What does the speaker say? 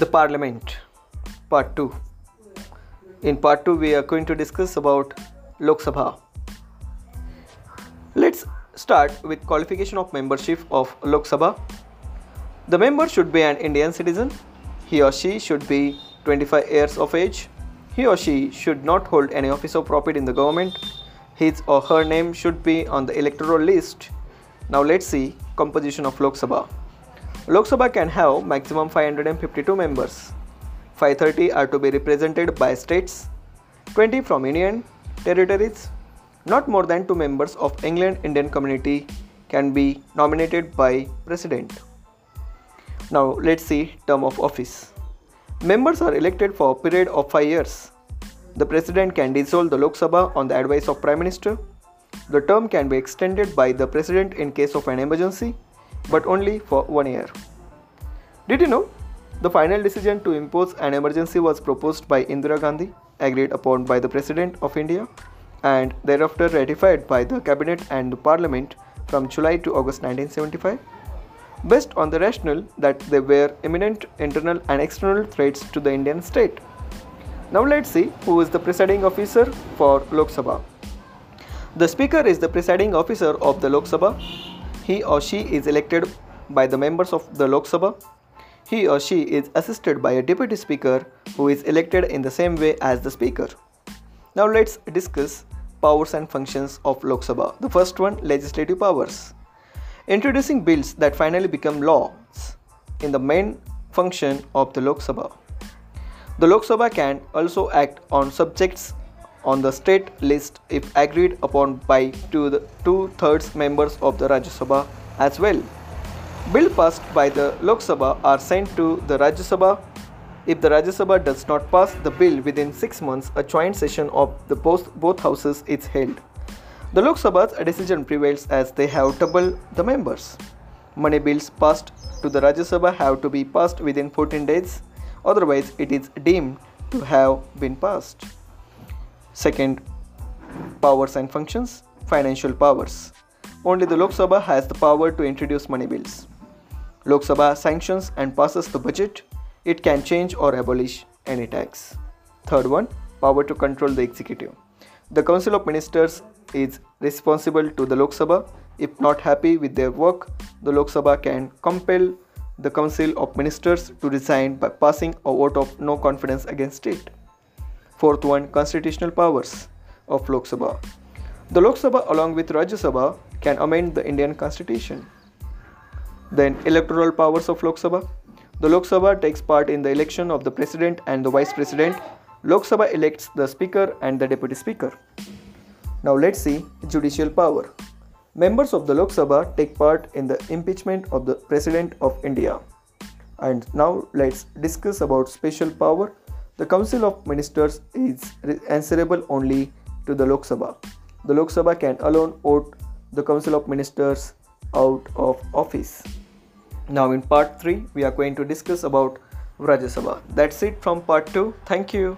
the parliament part 2 in part 2 we are going to discuss about lok sabha. Let's start with qualification of membership of lok sabha. The member should be an indian citizen. He or she should be 25 years of age. He or she should not hold any office or profit in the government. His or her name should be on the electoral list. Now let's see composition of lok sabha Lok Sabha can have maximum 552 members. 530 are to be represented by states, 20 from Indian territories. Not more than two members of Anglo Indian community can be nominated by President. Now let's see term of office. Members are elected for a period of 5 years. The President can dissolve the Lok Sabha on the advice of Prime Minister. The term can be extended by the President in case of an emergency but only for one year. Did you know? The final decision to impose an emergency was proposed by Indira Gandhi, agreed upon by the President of India, and thereafter ratified by the Cabinet and the Parliament from July to August 1975, based on the rationale that there were imminent internal and external threats to the Indian state. Now let's see who is the presiding officer for Lok Sabha. The Speaker is the presiding officer of the Lok Sabha he or she is elected by the members of the Lok Sabha. He or she is assisted by a deputy speaker who is elected in the same way as the speaker. Now let's discuss powers and functions of Lok Sabha. The first one legislative powers. Introducing bills that finally become laws in the main function of the Lok Sabha. The Lok Sabha can also act on subjects on the state list if agreed upon by two, two thirds members of the Rajya Sabha as well. Bill passed by the Lok Sabha are sent to the Rajya Sabha. If the Rajya Sabha does not pass the bill within six months, a joint session of the both, both houses is held. The Lok Sabha's decision prevails as they have double the members. Money bills passed to the Rajya Sabha have to be passed within 14 days, otherwise, it is deemed to have been passed. Second, powers and functions, financial powers. Only the Lok Sabha has the power to introduce money bills. Lok Sabha sanctions and passes the budget. It can change or abolish any tax. Third one, power to control the executive. The Council of Ministers is responsible to the Lok Sabha. If not happy with their work, the Lok Sabha can compel the Council of Ministers to resign by passing a vote of no confidence against it. Fourth one, constitutional powers of Lok Sabha. The Lok Sabha along with Rajya Sabha can amend the Indian constitution. Then electoral powers of Lok Sabha. The Lok Sabha takes part in the election of the president and the vice president. Lok Sabha elects the speaker and the deputy speaker. Now let's see judicial power. Members of the Lok Sabha take part in the impeachment of the President of India. And now let's discuss about special power the Council of Ministers is answerable only to the Lok Sabha. The Lok Sabha can alone vote the Council of Ministers out of office. Now in part 3 we are going to discuss about Rajya Sabha. That's it from part 2. Thank you.